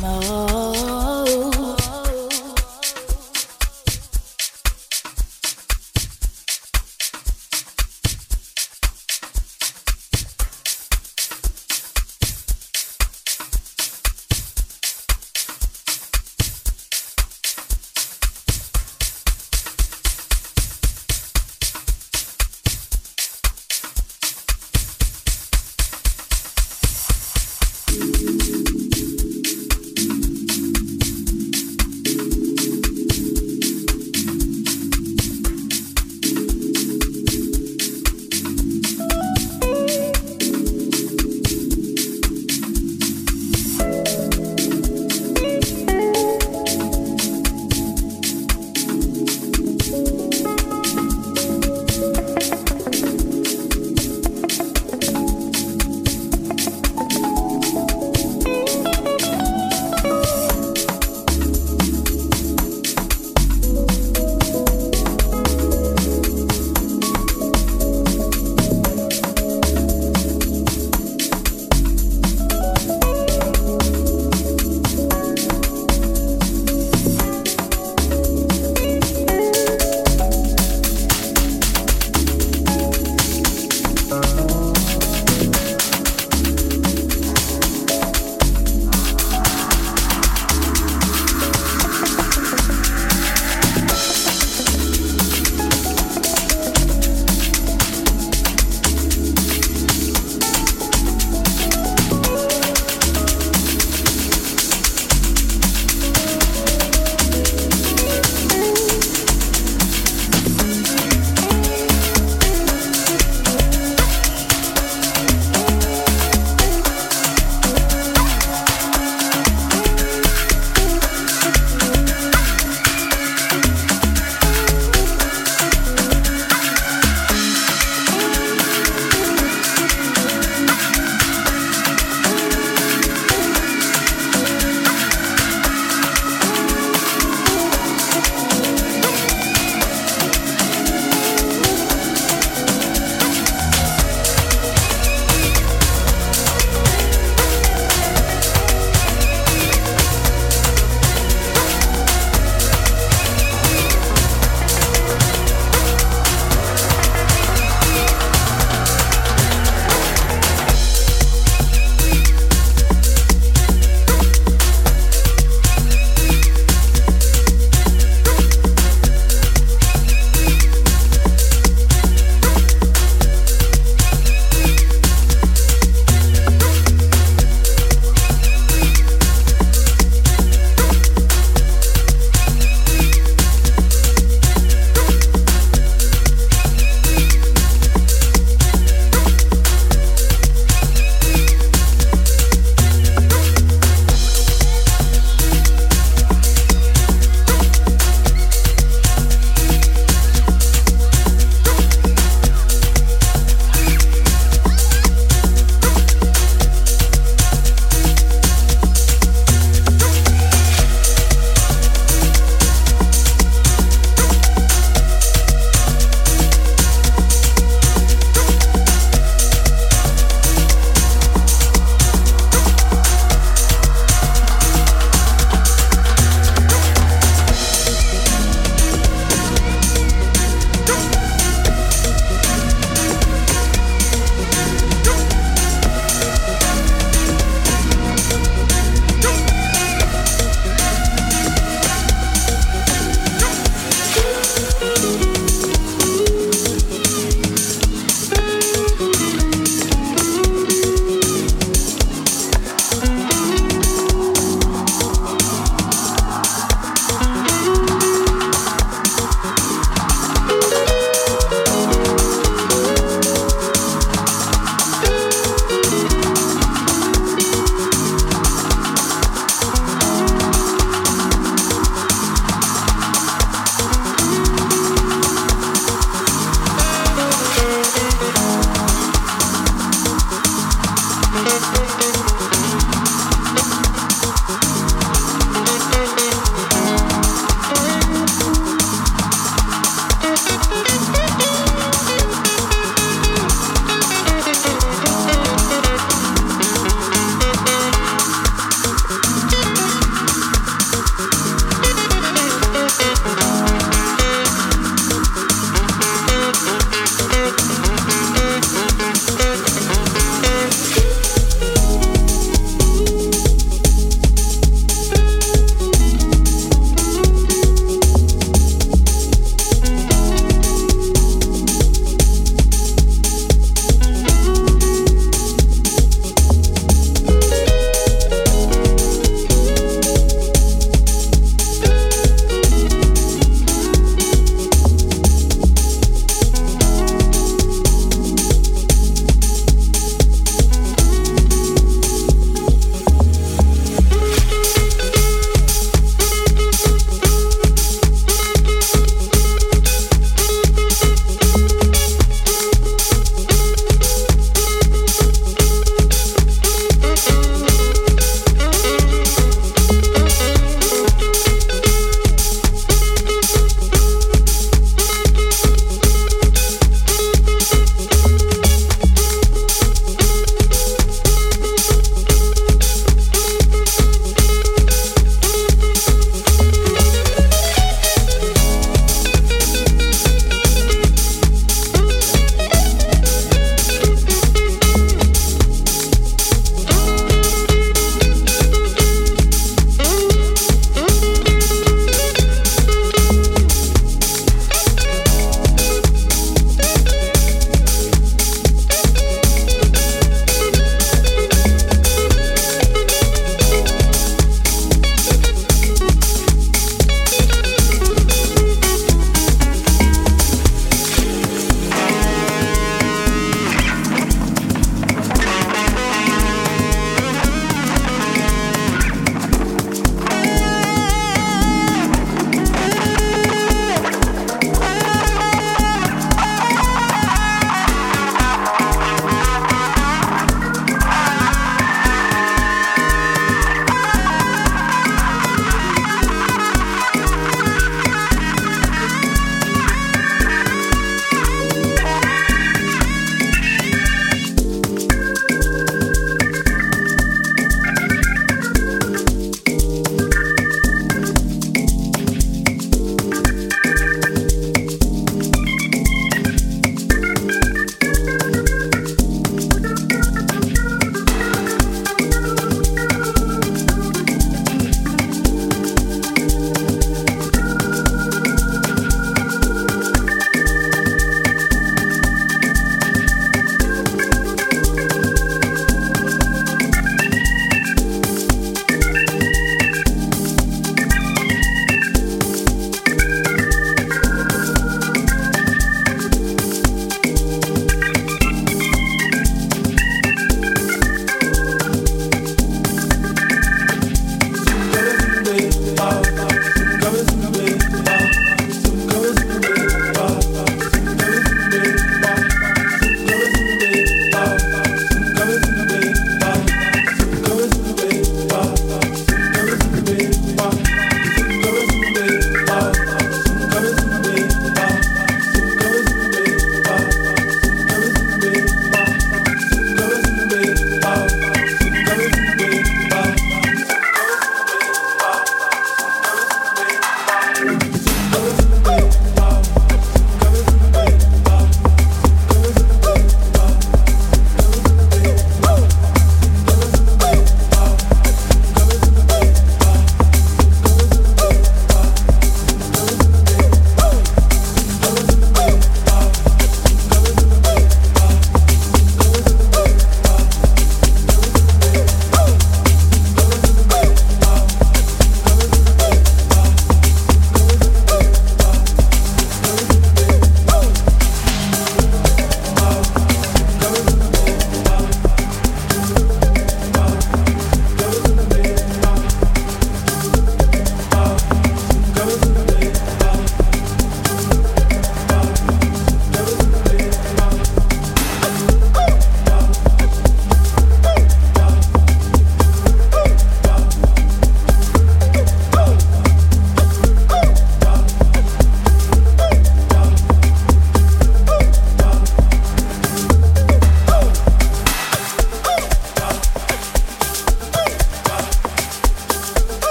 more.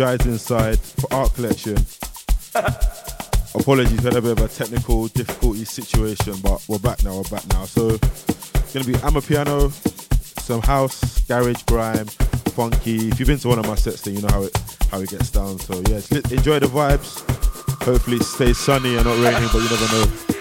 Check, check. This is Jides Inside for Art Collection. Apologies, we had a bit of a technical difficulty situation, but we're back now, we're back now. So, it's gonna be Amapiano, some house, garage, grime, funky. If you've been to one of my sets, then you know how it how it gets down. So yeah, enjoy the vibes. Hopefully it stays sunny and not raining, but you never know.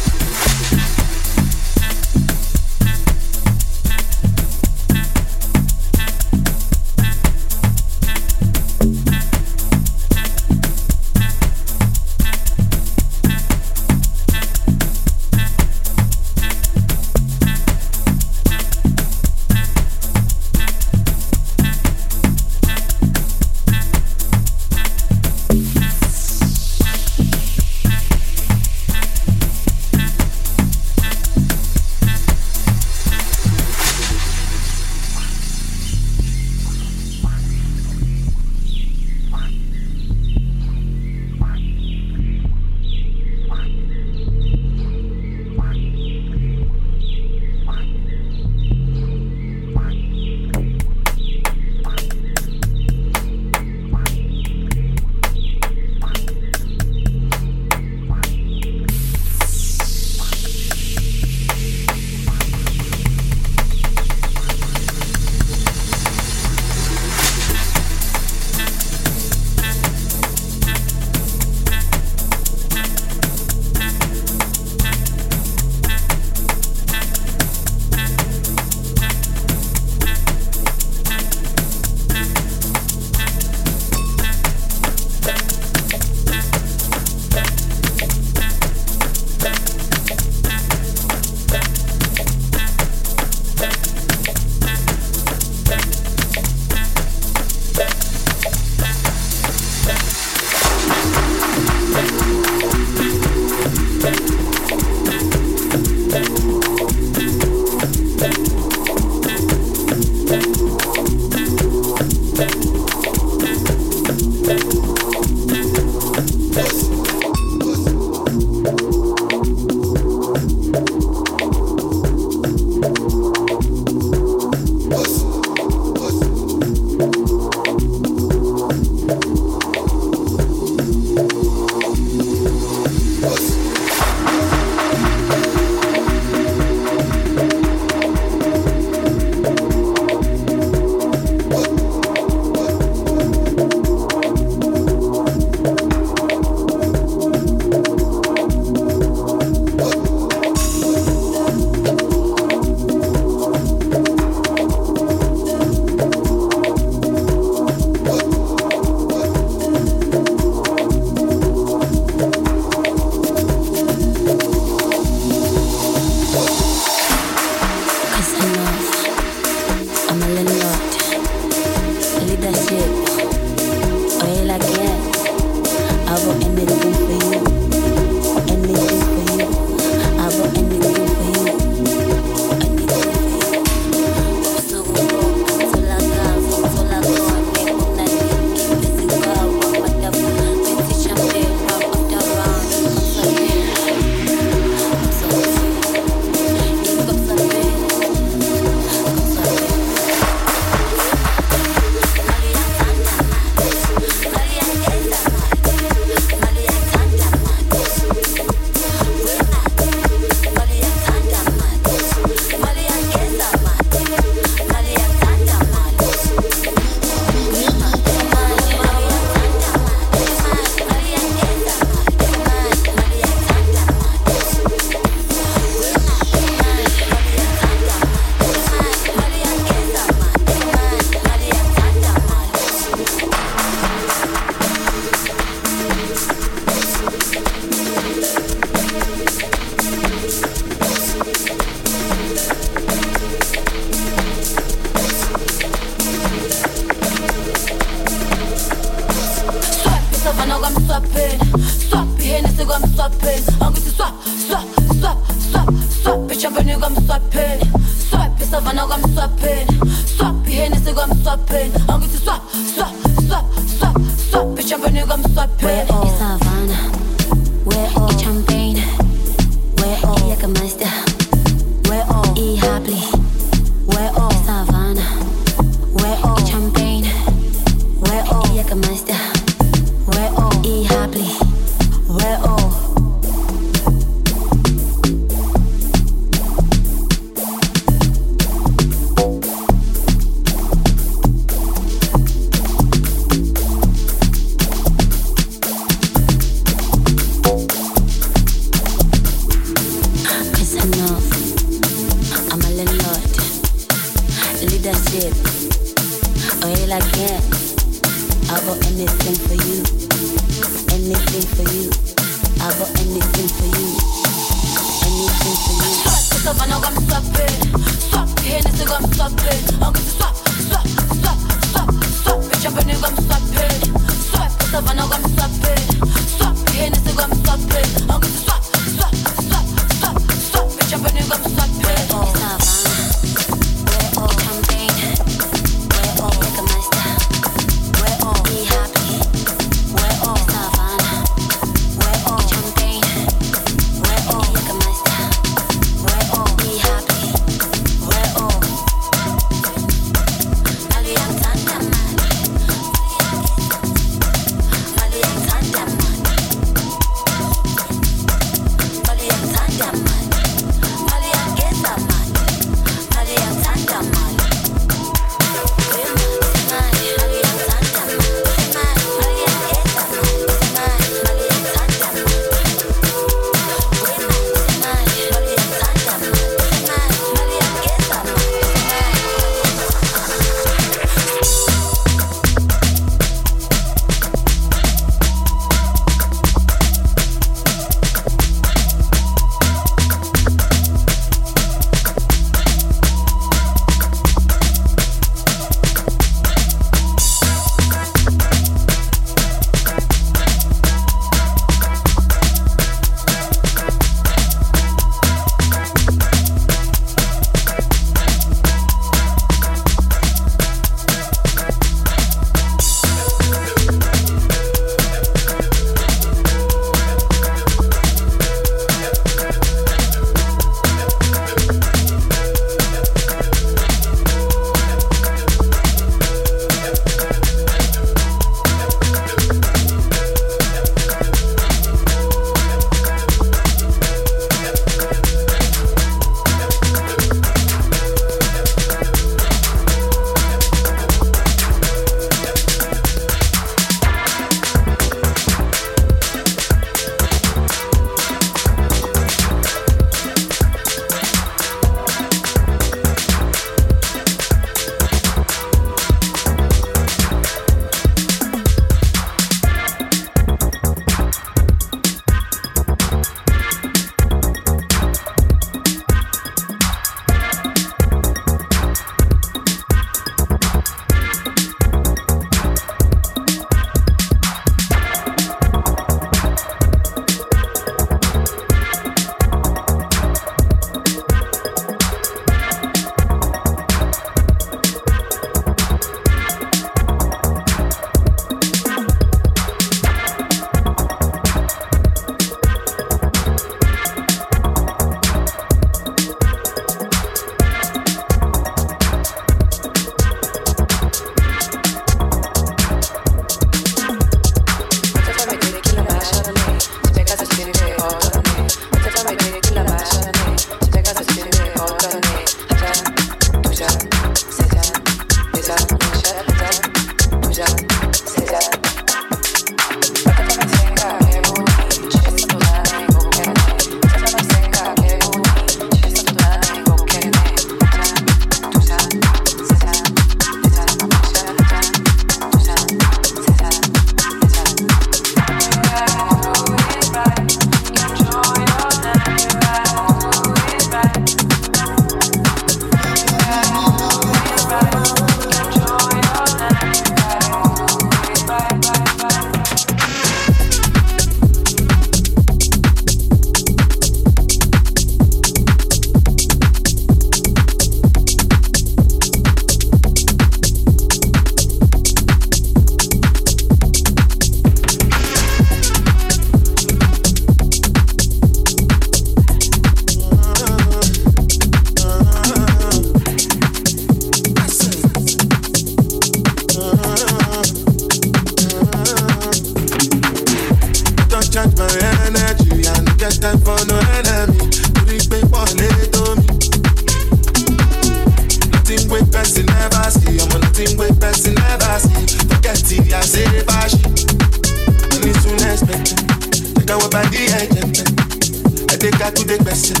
Eh, eh, eh. I take her to the question.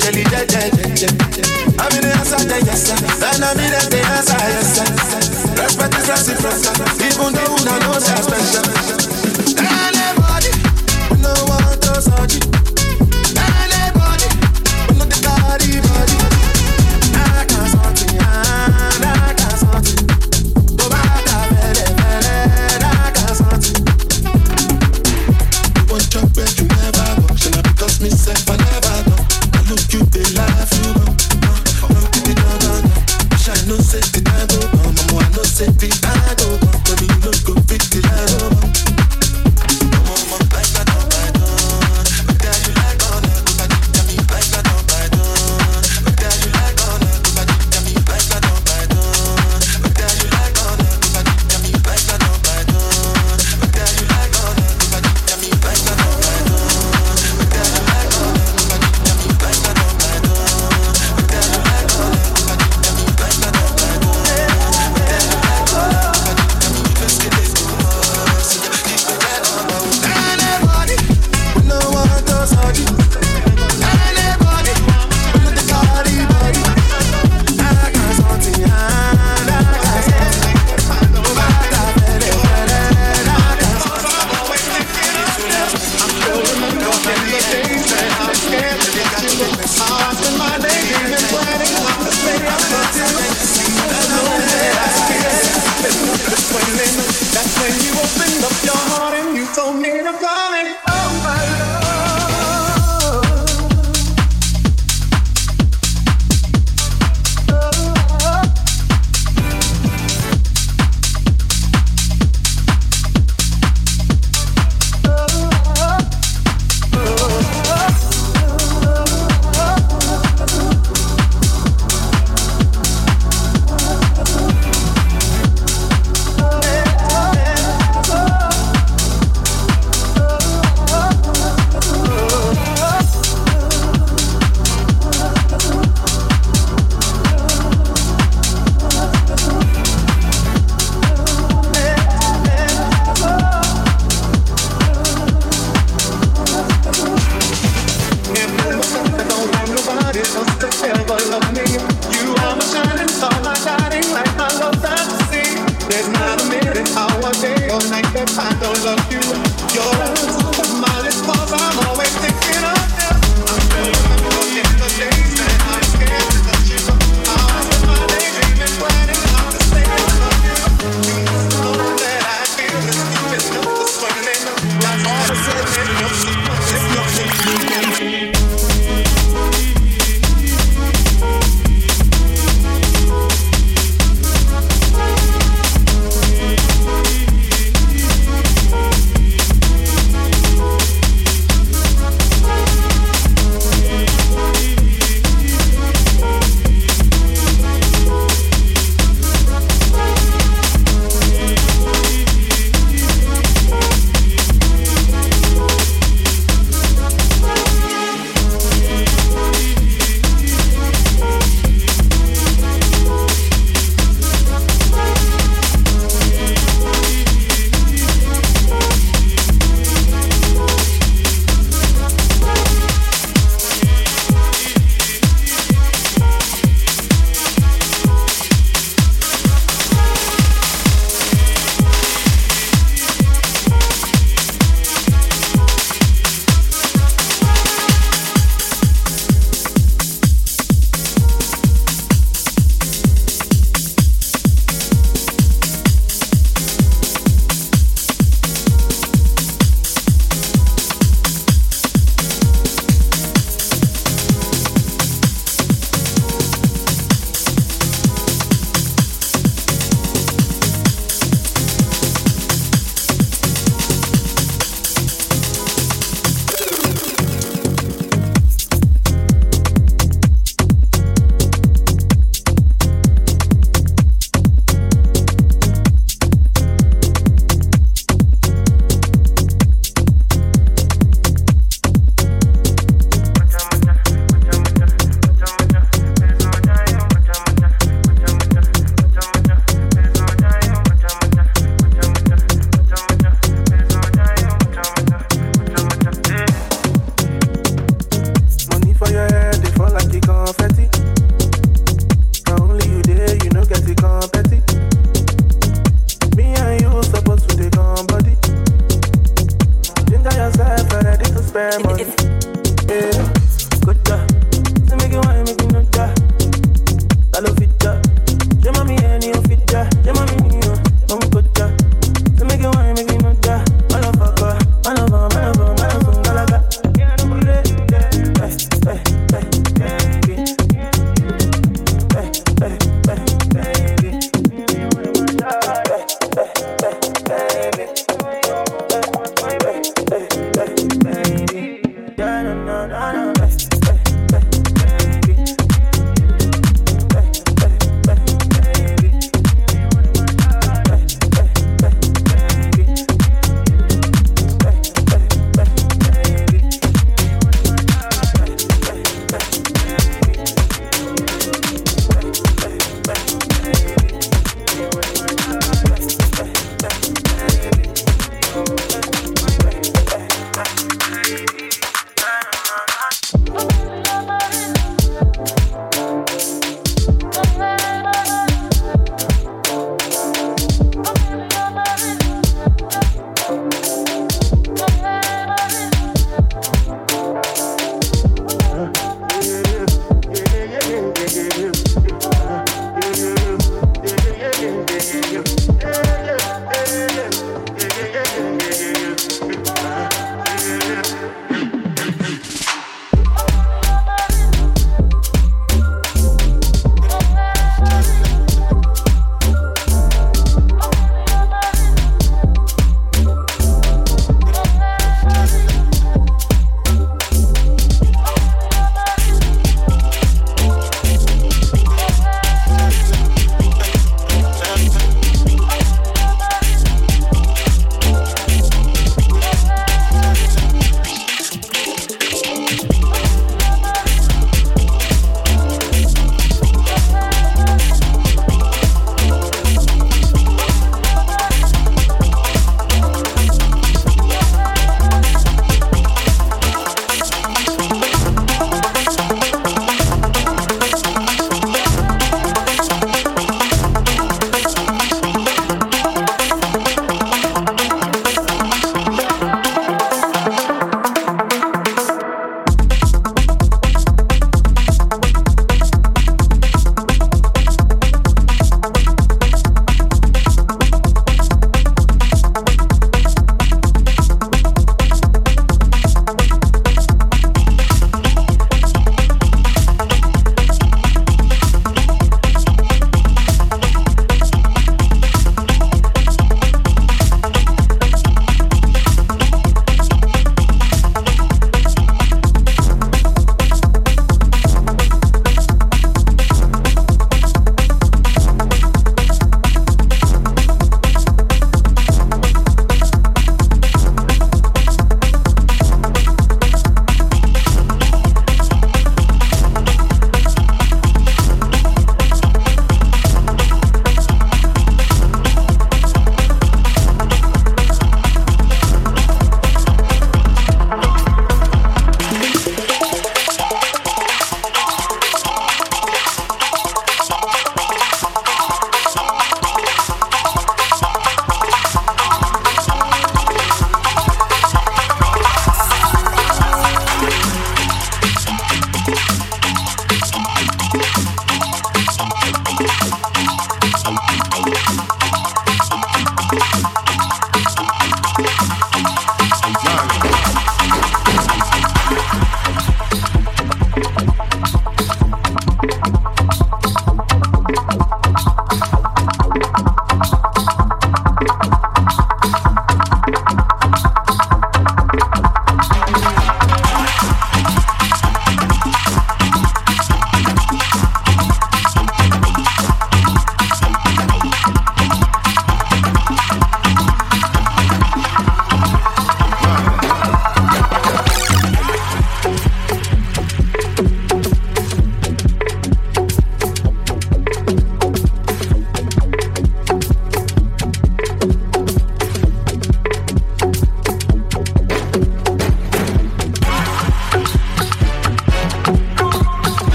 Tell it that I'm in the answer, yes I'm in yes. Respect is reciprocal, even though we know that's special.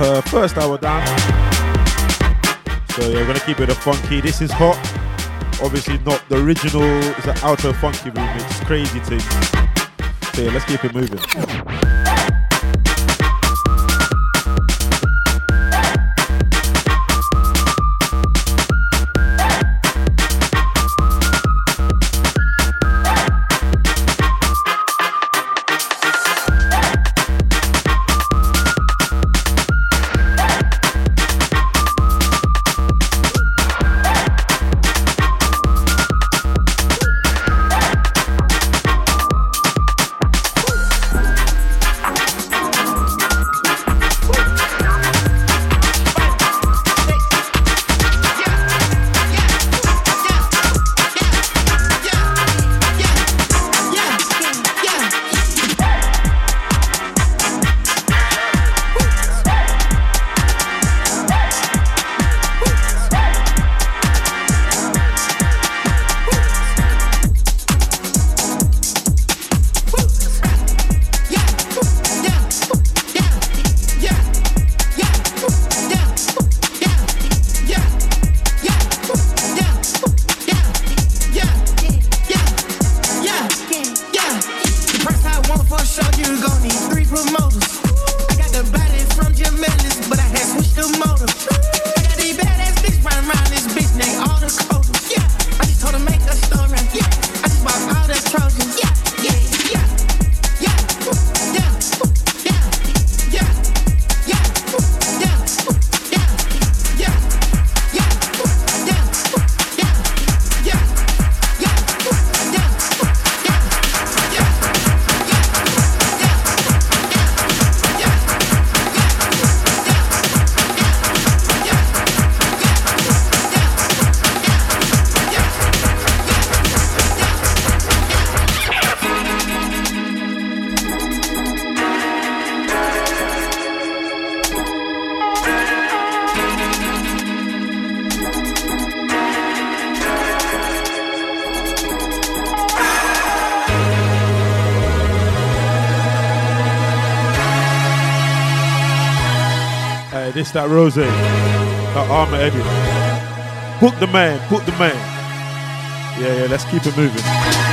Uh, first hour down. So yeah, we're gonna keep it a funky. This is hot. Obviously not the original. It's an outer funky remix. It's crazy thing. So yeah, let's keep it moving. That Rose, that Armor Edit. Book the man, book the man. Yeah, yeah, let's keep it moving.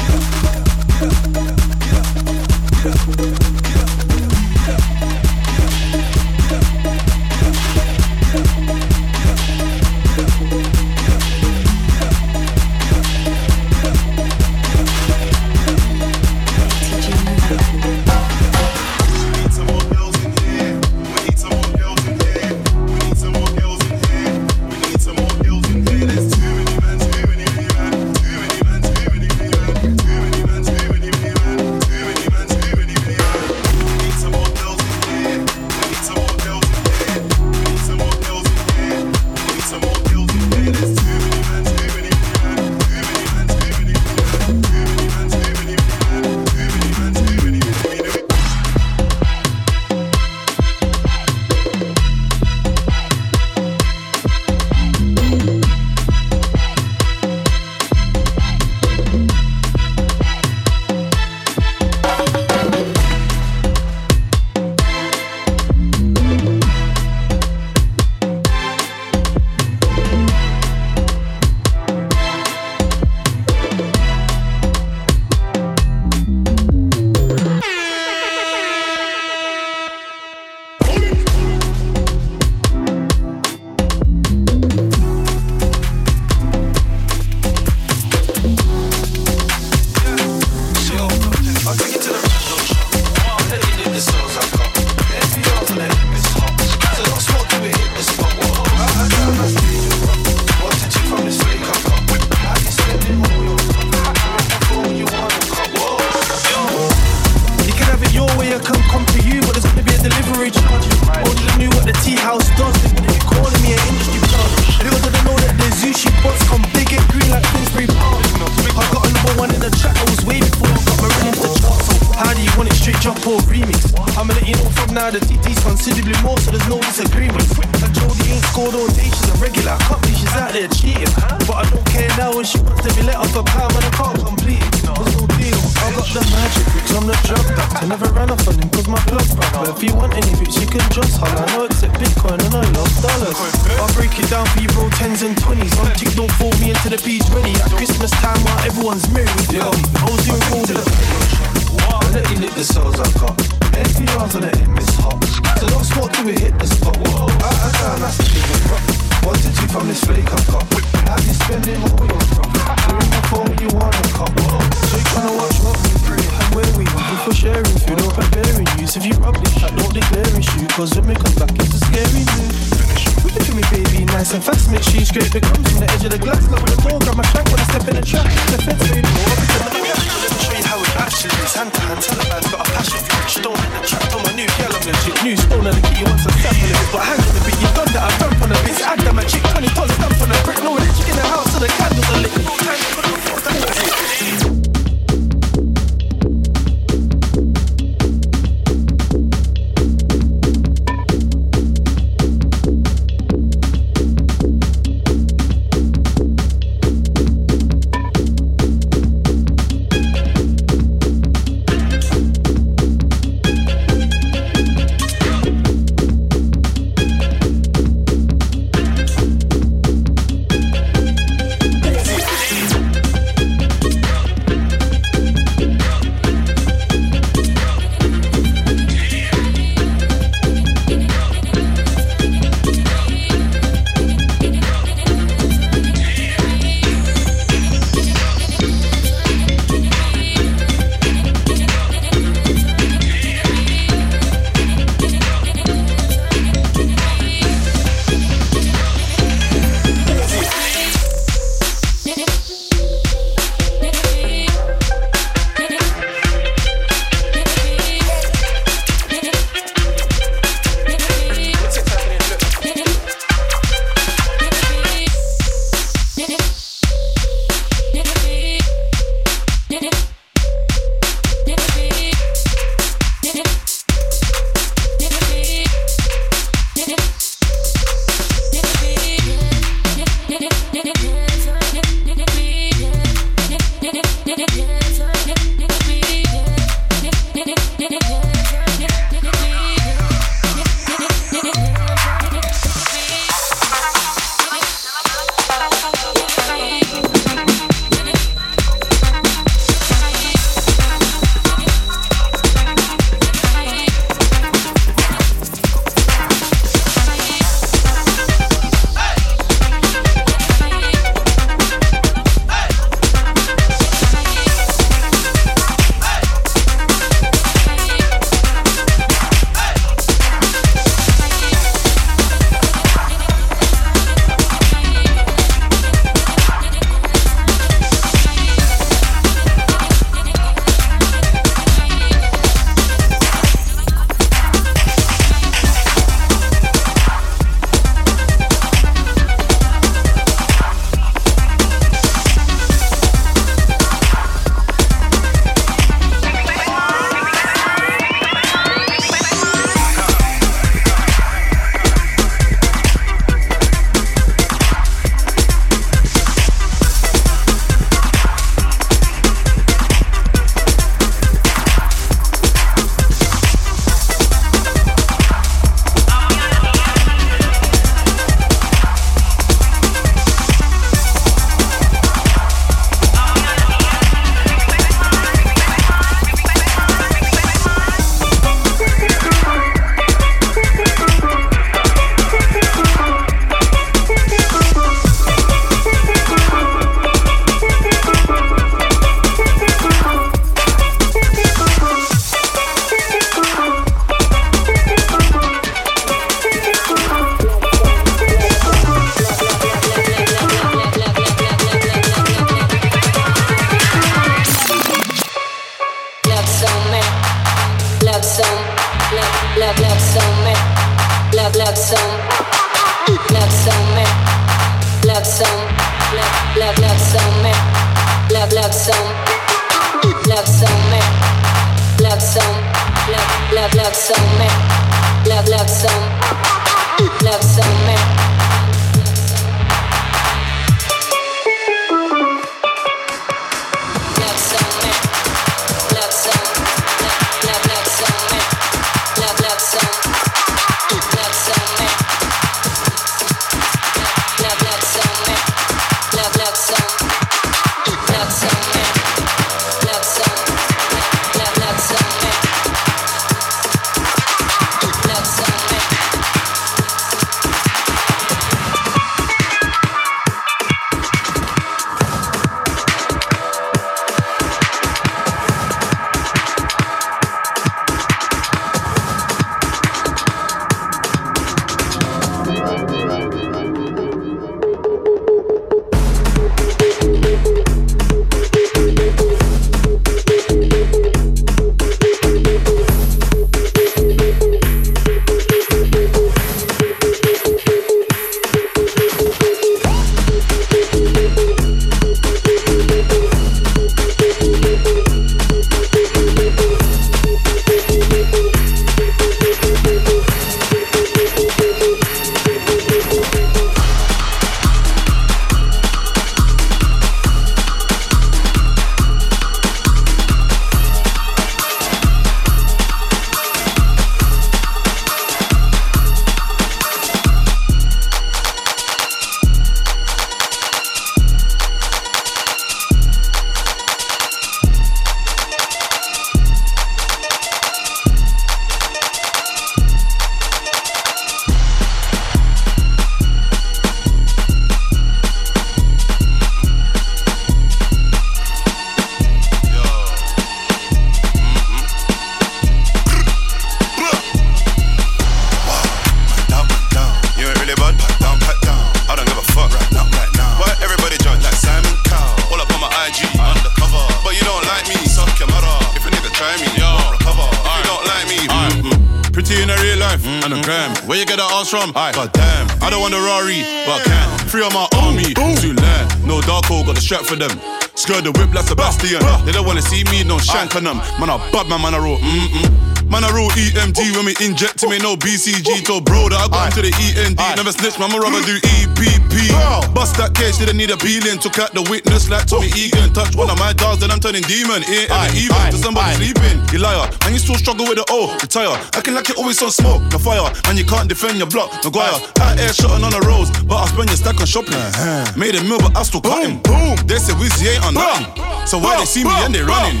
Shank on them. Man, I bad man, man, I roll. Mm-mm. Man, I roll EMD when we inject him, ain't no BCG. Told bro that I got into the END. Never snitch, man, my rubber do EPP. Bust that case, didn't need a peeling. Took out the witness like Tommy Egan. Touch one of my dogs, then I'm turning demon. Ain't ever even to somebody sleeping. You liar, and you still struggle with the O. Retire, acting like you always on smoke. No fire, and you can't defend your block. Maguire, out air shotting on the roads, but I spend your stack on shopping. Uh-huh. Made a meal, but I still cut him. Boom. They say Wizzy ain't on nothing. So why they see me and they running?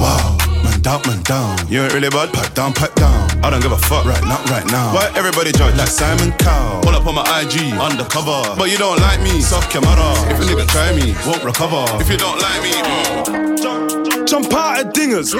Wow. Man down, man down. You ain't really bad. Pipe down, pipe down. I don't give a fuck. Right now, right now. Why everybody judge like Simon Cowell? Pull up on my IG, undercover. But you don't like me, soft camera. If a nigga try me, won't recover. If you don't like me, mm. Jump out of dingers,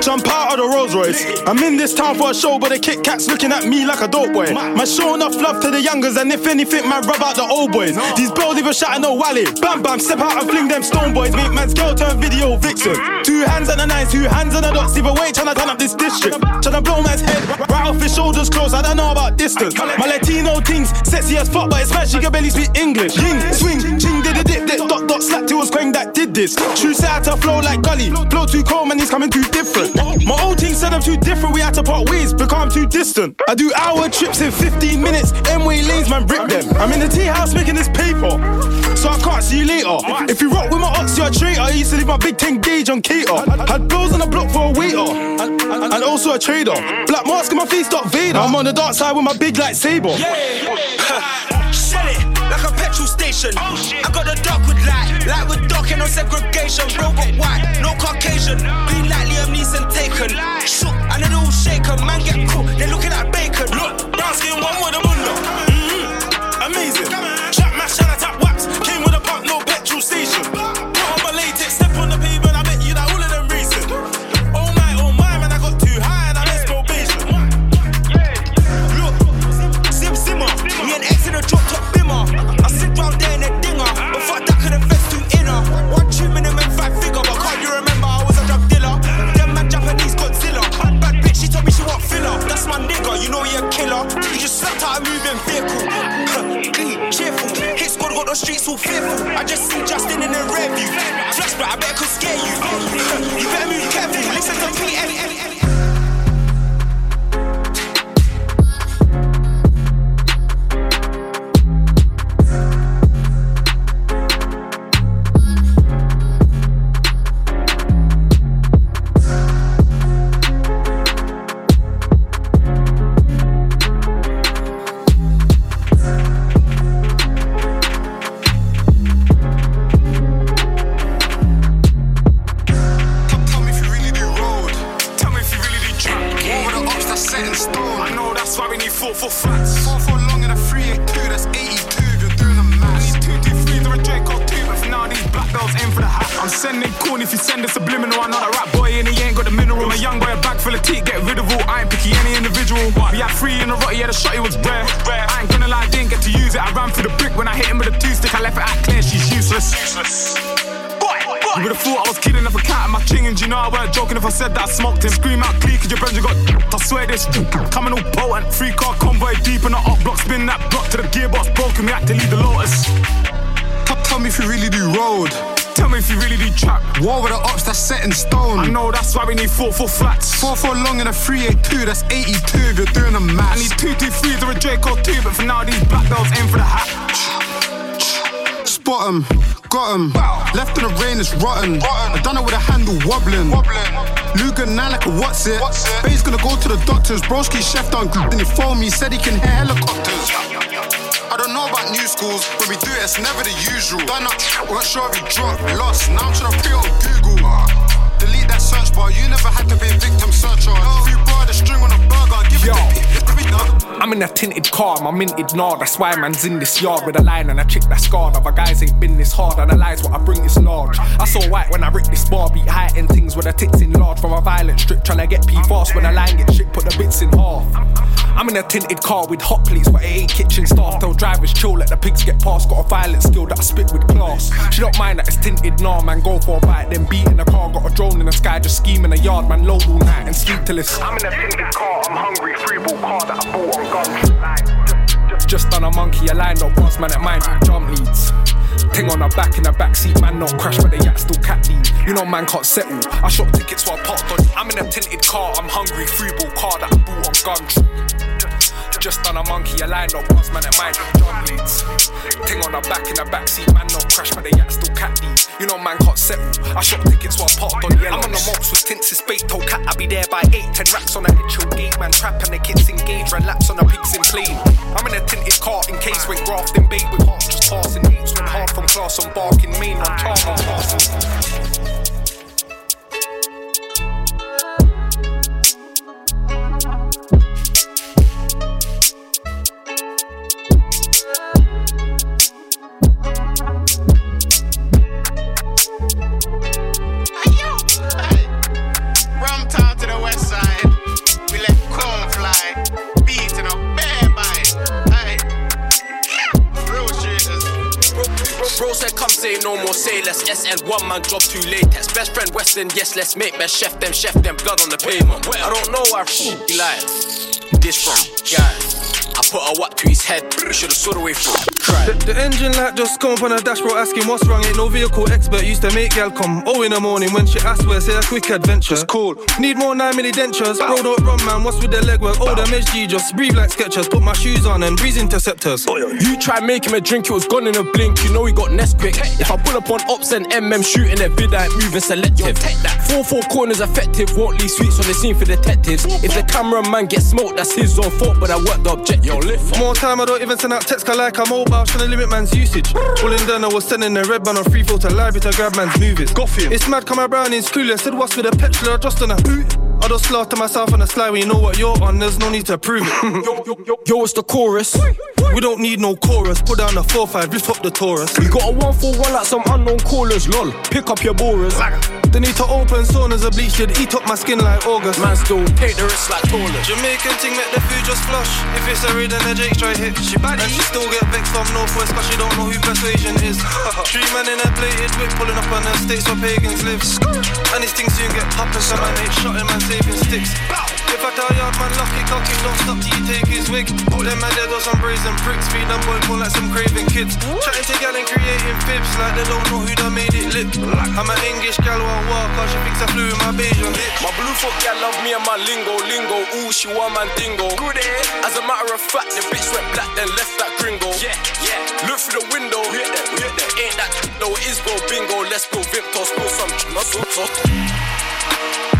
jump out of the Rolls Royce. I'm in this town for a show, but the Kit Kats looking at me like a dope boy. Man, show enough love to the youngers, and if anything, man, rub out the old boys. These bells even shouting no wally. Bam bam, step out and fling them stone boys. Make man's girl turn video vixen. Two hands on the nines, two hands on the dots. Either way, tryna turn up this district. Tryna blow man's head right off his shoulders close. I don't know about distance. My Latino things sexy as fuck, but it's mad she can barely speak English. Ying, swing, ching, did a dip, dip, dot, dot, slap. It was Quang that did this. True side to flow like gully. Blow too cold, man, he's coming too different. My old team said I'm too different, we had to part ways, because I'm too distant. I do hour trips in 15 minutes, M-way lanes, man, rip them. I'm in the tea house making this paper, so I can't see you later. If you rock with my ox, you're a traitor. I used to leave my big 10 gauge on cater. Had bills on the block for a waiter, and, and, and also a trader. Black mask in my face, Darth Vader. I'm on the dark side with my big lightsaber. Yeah! Sell it like a petrol station. Oh, I got the dark with light, light with dark and no segregation. Real but white, no Caucasian. Green like Liam Neeson taken. Shook and it all shaken. Man get cooked, they're looking at bacon. Look, brown skin one Long a three eight two, that's 82 if you're doing the I maths. need two two threes or a Draco two, but for now these black belts aim for the hat. Spot 'em, got 'em. Left in the rain, it's rotten. I done it with a handle wobbling. wobbling. Luger now like a what's it? what's it? Bay's gonna go to the doctors. Broski chef done good, and he phoned me, said he can hear helicopters. I don't know about new schools, when we do it, it's never the usual. Done up, weren't sure if we dropped, lost. Now I'm trying to pre on Google. Uh. Delete that search bar, you never had to be a victim searcher. If you brought a string on a burger, give Yo. it to people. I'm in a tinted car, my minted nard. That's why man's in this yard with a line and a chick that's scarred. Other guys ain't been this hard, analyze what I bring is large. I saw white when I ripped this bar, beat high end things with the tits in large. From a violent strip, tryna get P fast when the line gets shit, put the bits in half. I'm in a tinted car with hot plates, but it ain't kitchen staff. Tell drivers chill, let the pigs get past. Got a violent skill that I spit with class. She don't mind that it's tinted, nah, man. Go for a bite, then beat in the car. Got a drone in the sky, just scheme in the yard, man. Load all night and sleep till it's. I'm in a tinted car, I'm hungry. Free ball car that I bought on gun. Just done a monkey, a line up, boss man at mine, jump leads. Ting on the back in the back seat, man, not crash, but the yacht still cat lead. You know, man can't settle. I shop tickets while parked on. I'm in a tinted car, I'm hungry. Free ball car that I bought on gun. Just done a monkey, a line up, boss man at mine, jump leads. Ting on the back in the back seat, man, not crash, but the yacht still cat lead. You know, man can't settle. I shop tickets while parked on yellow. I'm on the mops with tints, it's bait, told cat, I'll be there by eight. Ten racks on the head, gate, man, trap and the kids engage, ran laps on the pigs in plane. I'm in a tinted car in case when grafting bait with hearts just passing apes. Went hard from class on barking, main on charm on passing. Say no more, say less. SN one man job too late. Test best friend Western, yes, let's make best chef them, chef them, blood on the pavement. I don't know where he lied. This from, guys. I put a whack to his head, we should've saw the way through. The, the engine light just come up on the dashboard asking what's wrong. Ain't no vehicle expert. Used to make gal come. Oh, in the morning when she asked where, say a quick adventure. It's cool. Need more 9 milli dentures. Bro, don't run, man. What's with the legwork? Oh, them SG just breathe like Skechers. Put my shoes on and breeze interceptors. You try make him a drink, it was gone in a blink. You know he got Nesquik. If I pull up on ops and MM shooting their vid, I ain't moving selective. Four four corners effective, won't leave sweets on the scene for detectives. If the cameraman gets smoked, that's his own fault, but I worked the objective. Yo, lift. More time, I don't even send out text, 'cause like I'm mobile, trying to limit man's usage. All in done, I was sending a red band on free to library to grab man's movies. Goffin. It's mad, come around in school, I said, what's with the petrol, I just on a boot. I just laugh to myself on the slide when you know what you're on, there's no need to prove it. Yo, yo, yo, yo, it's the chorus. we don't need no chorus, put down the 4-5, lift up the Taurus. We got a one for one like some unknown callers, lol. Pick up your borers. They need to open saunas, a bleach did eat up my skin like August. Man still take the risk like taller. Jamaican thing make the food just flush. If it's a then the Jake try hit. She bad and she still get vexed from Northwest cause she don't know who persuasion is. Three man in a plated whip pulling up on the states where pagans live. And these things soon get poppin', so man ain't shotting man saving sticks. If I tell yard man lucky cocky, don't stop till you take his wig. Them man there got some brazen bricks, feed them boy more like some craving kids. Chatting to gal and creating fibs like they don't know who done made it lit. I'm an English gal who I walk cause she thinks I flew in my beige on hit. My blue folk gal love me and my lingo, lingo. Ooh, she want man dingo. Good eh? As a matter of fact, the bitch went black then left that gringo. Yeah, yeah. Look through the window, hit that, hit that. Ain't that no? It is go bingo. Let's go Vimto, spill some muscle.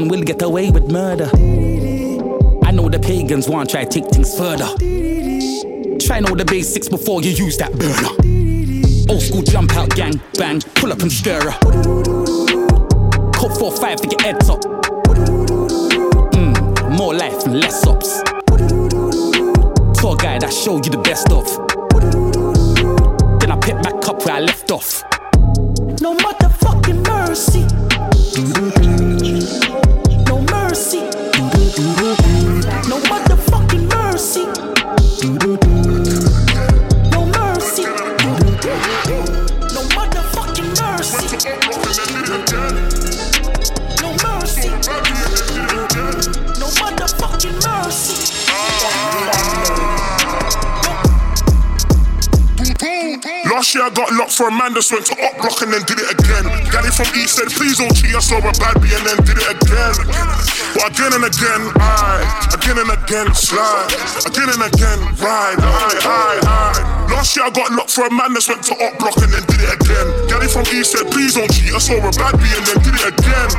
Man will get away with murder. I know the pagans want to try to take things further. Try know the basics before you use that burner. Old school jump out gang, bang, pull up and stir her. Code 4-5 to get heads up. Mm, more life and less ups. Tour guy that show you the best of. Then I pick back up where I left off. No motherfucking mercy. No mercy. For a man that went to up block and then did it again. Gally from East said, please don't cheat, I saw a bad B and then did it again. But again and again, I, again and again, slide. Again and again, ride, I, I, I. Last year I got locked for a man that went to up block and then did it again. Gally from East said, please don't cheat, I saw a bad B and then did it again.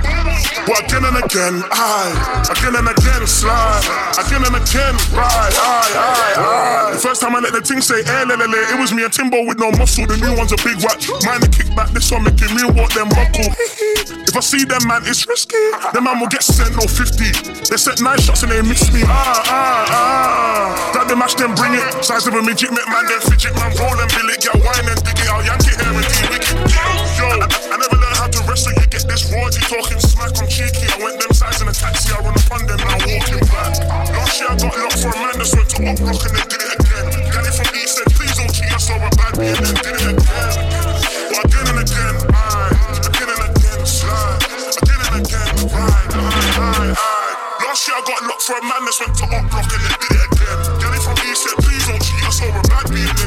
But again and again, I, again and again, slide. Again and again, ride, I, I, I. The first time I let the thing say, eh, le, le, le, it was me and Timbo with no muscle. The new one's a big watch. Mine a kick back, this one making me walk them buckle. if I see them, man, it's risky. The man will get sent no 50. They set nine shots and they miss me. Ah, ah, ah. Grab the match, then bring it. Size of a midget, make man, then fidget. Man, roll and bill it, get wine and dig it. I'll yank it here I, never learned how to wrestle. You get this you talking smack, I'm cheeky. I went them size in a taxi, I run up them, now walking back. Last year I got locked for a man that's went to up rock and they did it again. It from East said, please don't cheat, I saw a bad and then did it again. But again and again, I, again and again, slide. Again and again, ride, I, I, I. Last year I got locked for a man that's went to up rock and then did it again. It from East said, please don't cheat, I saw a bad and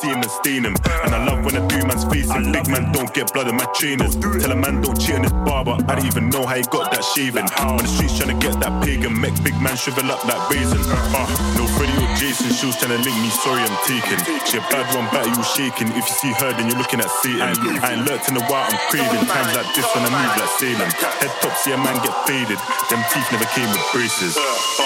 seeing and staining. And I love when I do man's facing. Big man don't get blood in my trainers. Tell a man don't cheat on his barber. I don't even know how he got that shaving. On the streets trying to get that pagan. Make big man shrivel up like raisin. Uh, no Freddy or Jason, she was trying to link me. Sorry, I'm taking. She a bad one, back you shaking. If you see her, then you're looking at Satan. I ain't lurked in a while, I'm craving. Times like this when I move like sailing. Head top, see a man get faded. Them teeth never came with braces. incredible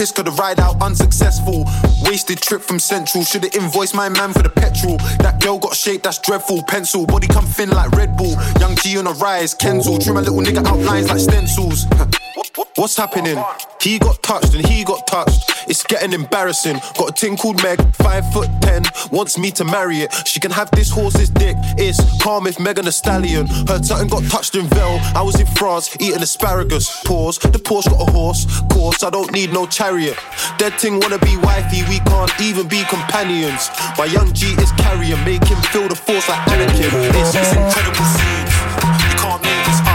down rental. Piss could have ride out unsuccessful. Wasted trip from Central. Should've invoiced my man for the petrol. That girl got shape, that's dreadful. Pencil, body come thin like Red Bull. Young G on a rise, Kenzel. Trim a little nigga outlines like stencils. What's happening? He got touched and he got touched. It's getting embarrassing. Got a ting called Meg, five foot ten, wants me to marry it. She can have this horse's dick. It's calm if Megan a stallion. Her something got touched in Vel. I was in France eating asparagus. Pause. The Porsche got a horse. Course, I don't need no chariot. Dead ting wanna be wifey. We can't even be companions. My young G is carrying, make him feel the force like Anakin. It's, it's incredible scenes. You can't make this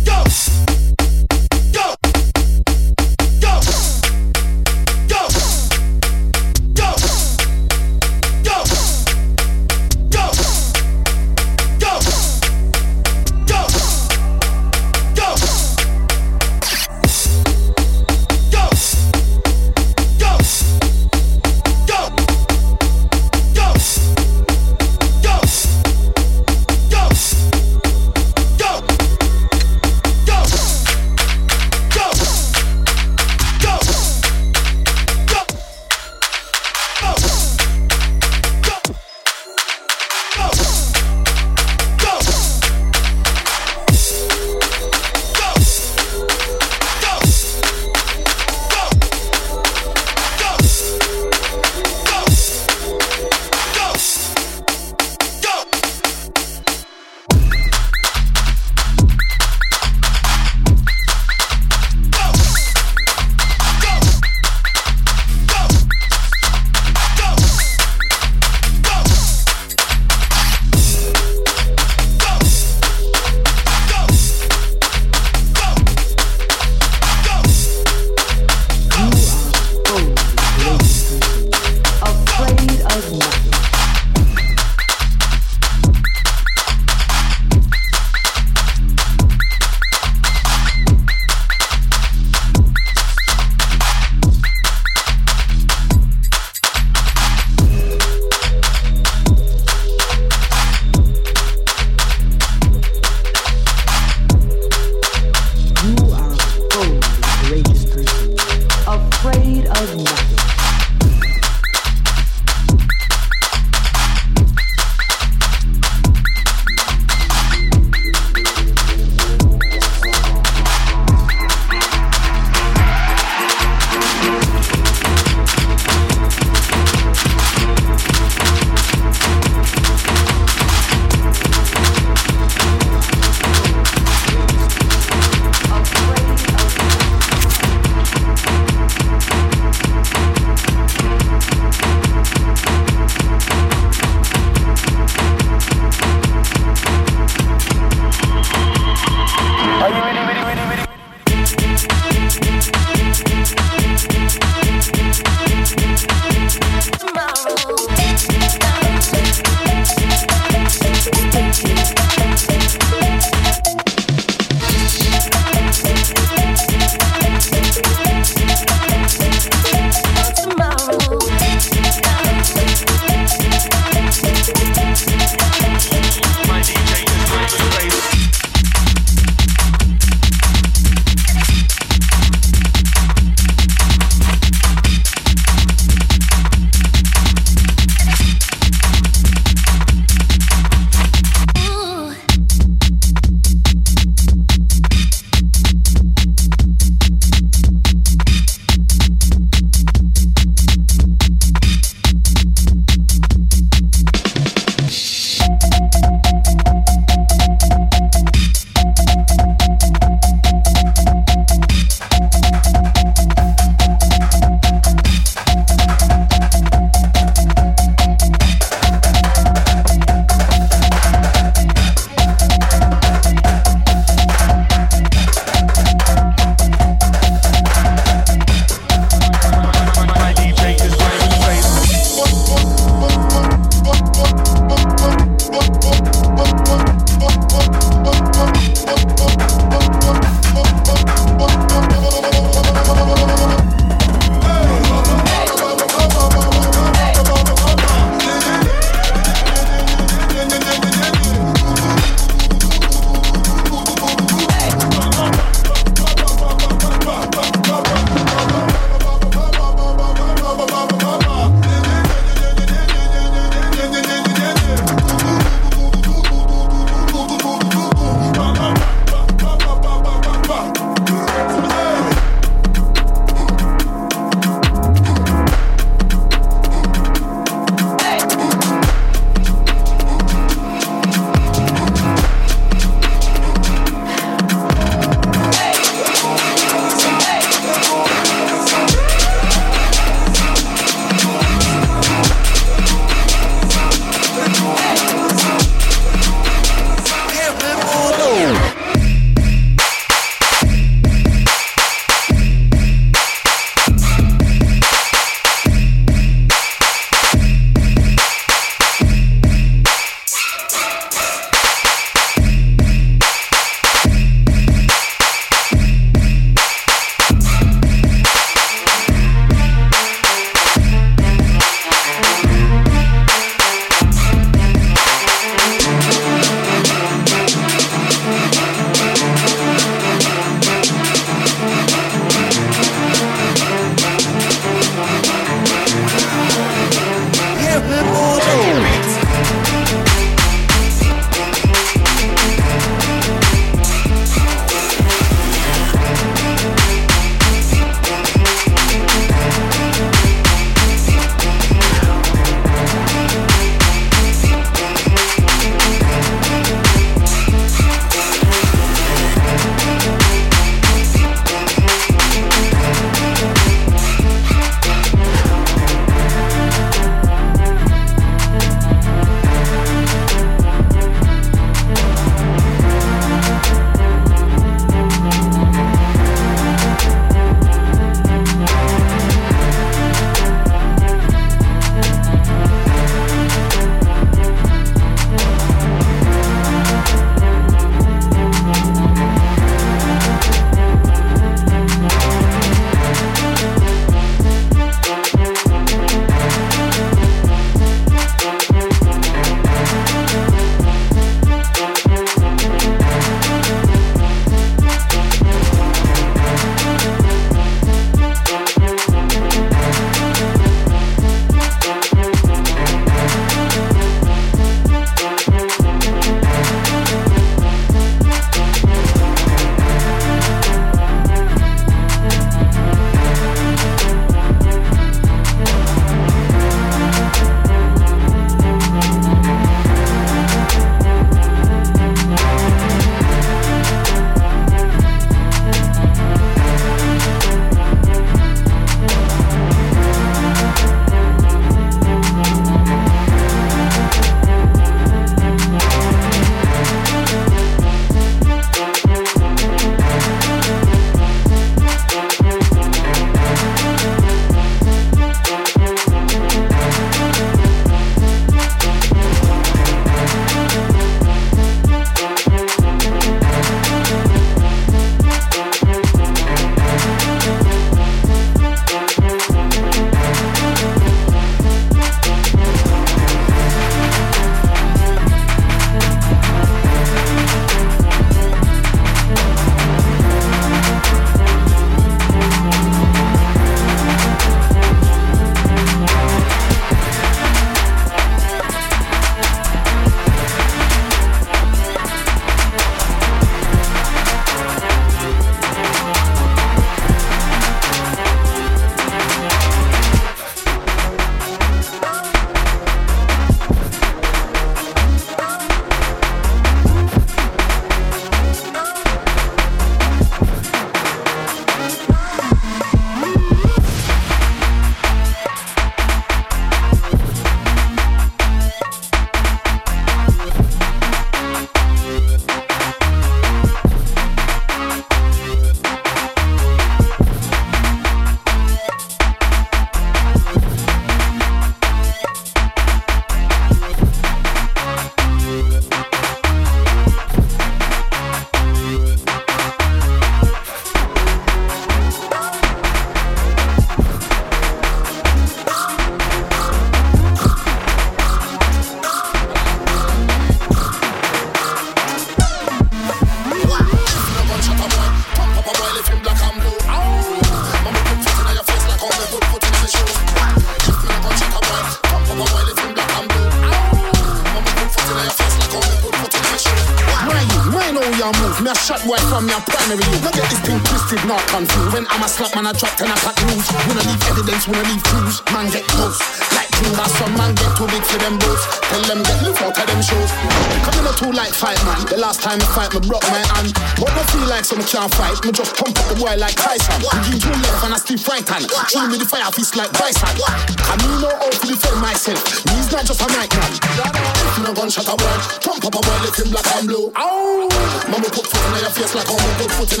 so me can't fight. Me just pump up the boy like Tyson. Me use left and I still right hand. Shoot me the fire fist like Bryson. I need no hope to defend myself. Me's not just a nightman. If no gunshot a word, pump up a boy looking black and blue. Ow! Mama put foot in your face like I'm put foot in.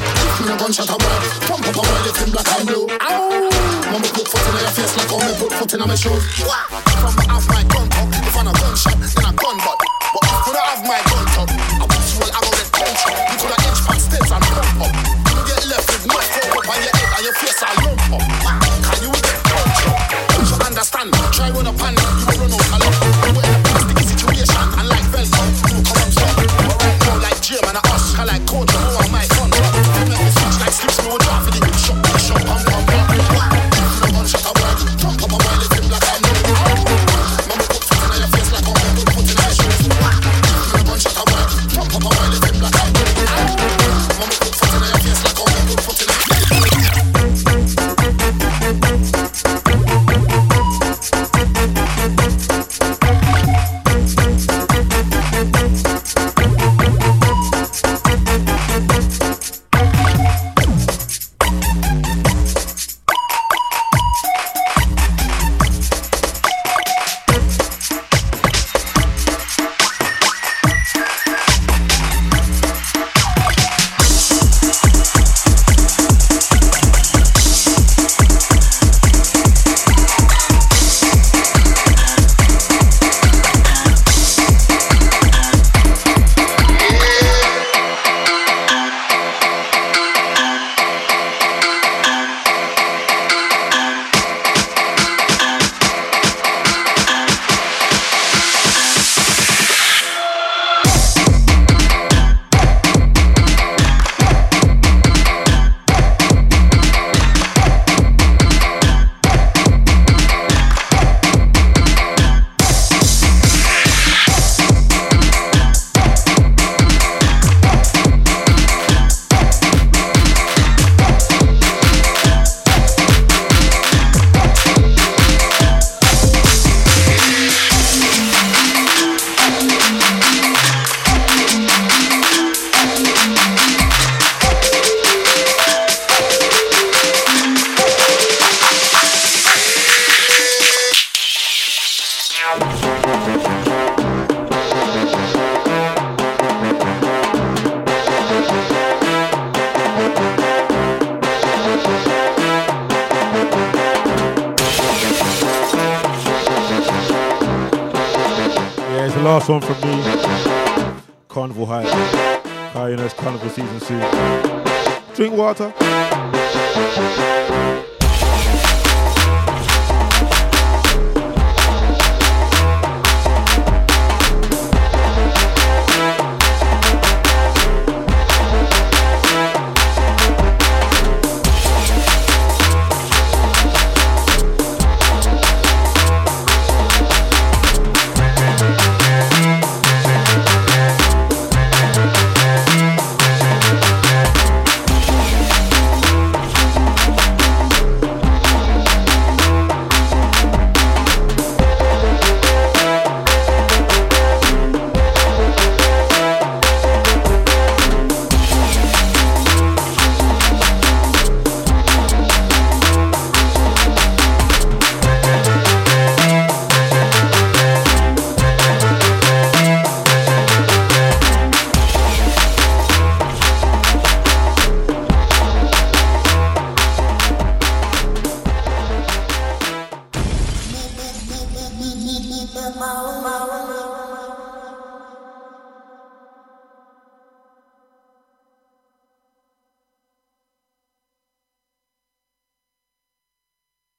If no gunshot a word, pump up a boy looking black and blue. Ow! Mama put foot in your face like I'm put foot in my shoes.